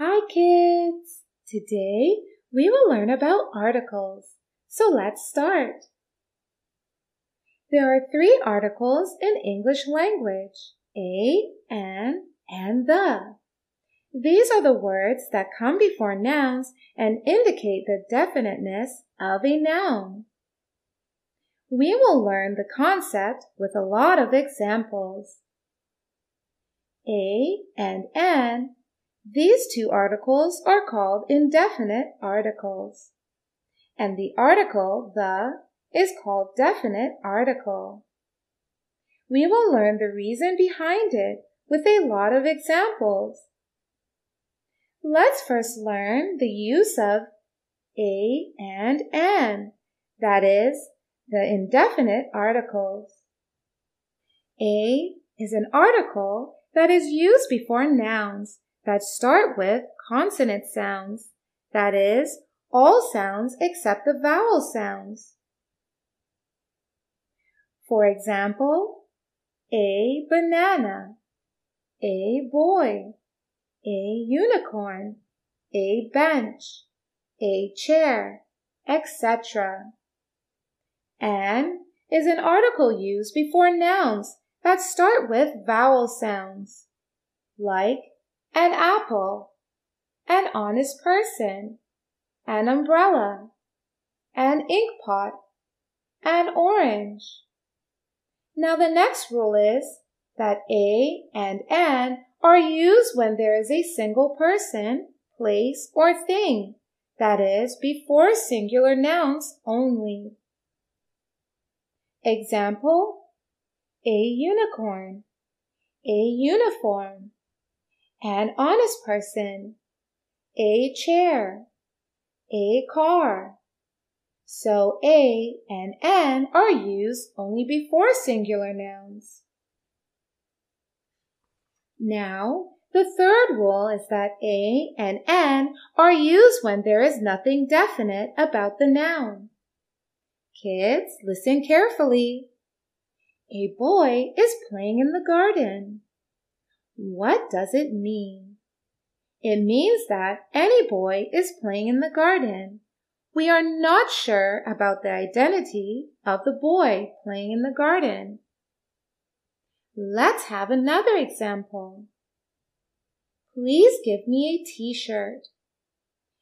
Hi kids! Today we will learn about articles. So let's start. There are three articles in English language. A, an, and the. These are the words that come before nouns and indicate the definiteness of a noun. We will learn the concept with a lot of examples. A and an, these two articles are called indefinite articles. And the article the is called definite article. We will learn the reason behind it with a lot of examples. Let's first learn the use of a and an, that is, the indefinite articles. A is an article that is used before nouns that start with consonant sounds, that is, all sounds except the vowel sounds. For example, a banana, a boy, a unicorn, a bench, a chair, etc. An is an article used before nouns that start with vowel sounds, like an apple, an honest person, an umbrella, an ink pot, an orange. Now the next rule is that a and an are used when there is a single person, place, or thing, that is, before singular nouns only. Example, a unicorn, a uniform, an honest person, a chair, a car. So a and an are used only before singular nouns. Now, the third rule is that a and an are used when there is nothing definite about the noun. Kids, listen carefully. A boy is playing in the garden. What does it mean? It means that any boy is playing in the garden. We are not sure about the identity of the boy playing in the garden. Let's have another example. Please give me a t-shirt.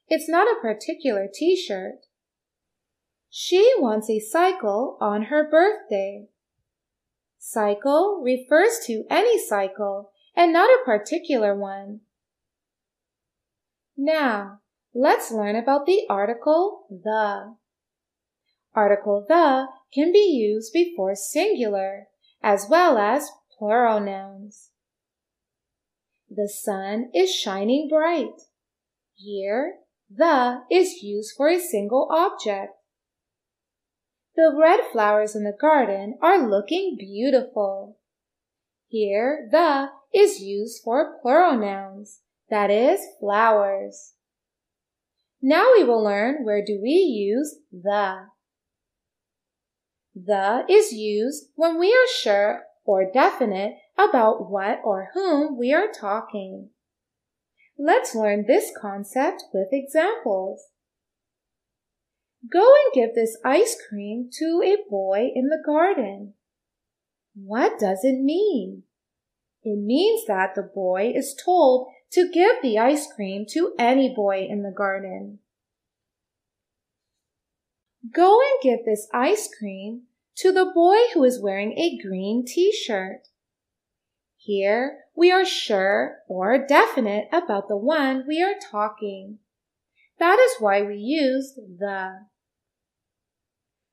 It's not a particular t-shirt. She wants a cycle on her birthday. Cycle refers to any cycle and not a particular one. Now, let's learn about the article the. Article the can be used before singular as well as plural nouns. The sun is shining bright. Here, the is used for a single object. The red flowers in the garden are looking beautiful. Here, the is used for plural nouns, that is, flowers. Now we will learn where do we use the. The is used when we are sure or definite about what or whom we are talking. Let's learn this concept with examples. Go and give this ice cream to a boy in the garden. What does it mean? It means that the boy is told to give the ice cream to any boy in the garden. Go and give this ice cream to the boy who is wearing a green t-shirt. Here we are sure or definite about the one we are talking. That is why we used the.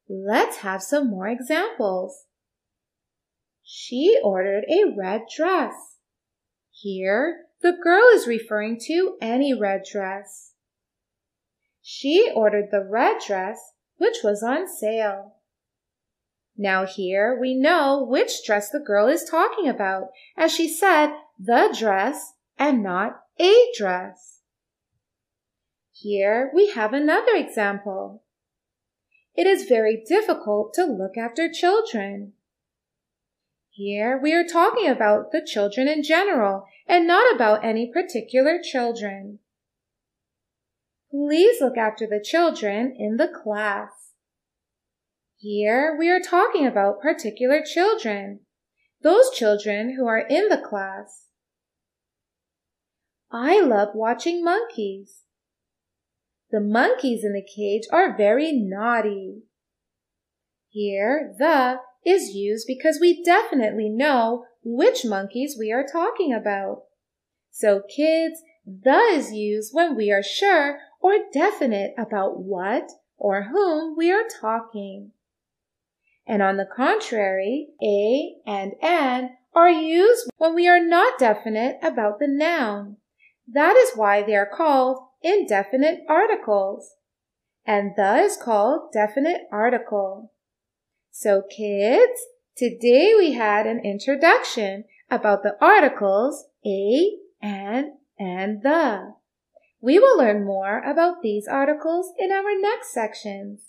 Let's have some more examples. She ordered a red dress. Here, the girl is referring to any red dress. She ordered the red dress, which was on sale. Now here we know which dress the girl is talking about, as she said the dress and not a dress. Here we have another example. It is very difficult to look after children. Here we are talking about the children in general and not about any particular children. please look after the children in the class. Here we are talking about particular children, those children who are in the class. I love watching monkeys. The monkeys in the cage are very naughty. Here, the is used because we definitely know which monkeys we are talking about. So kids, the is used when we are sure or definite about what or whom we are talking. And on the contrary, a and an are used when we are not definite about the noun. That is why they are called indefinite articles. And the is called definite article. So kids, today we had an introduction about the articles a, and, and the. We will learn more about these articles in our next sections.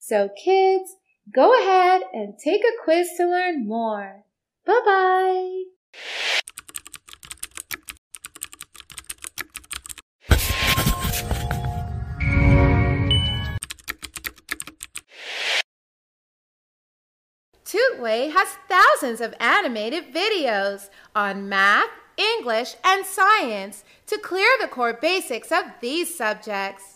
So kids, go ahead and take a quiz to learn more. Bye-bye. Tutway has thousands of animated videos on math, English, and science to clear the core basics of these subjects.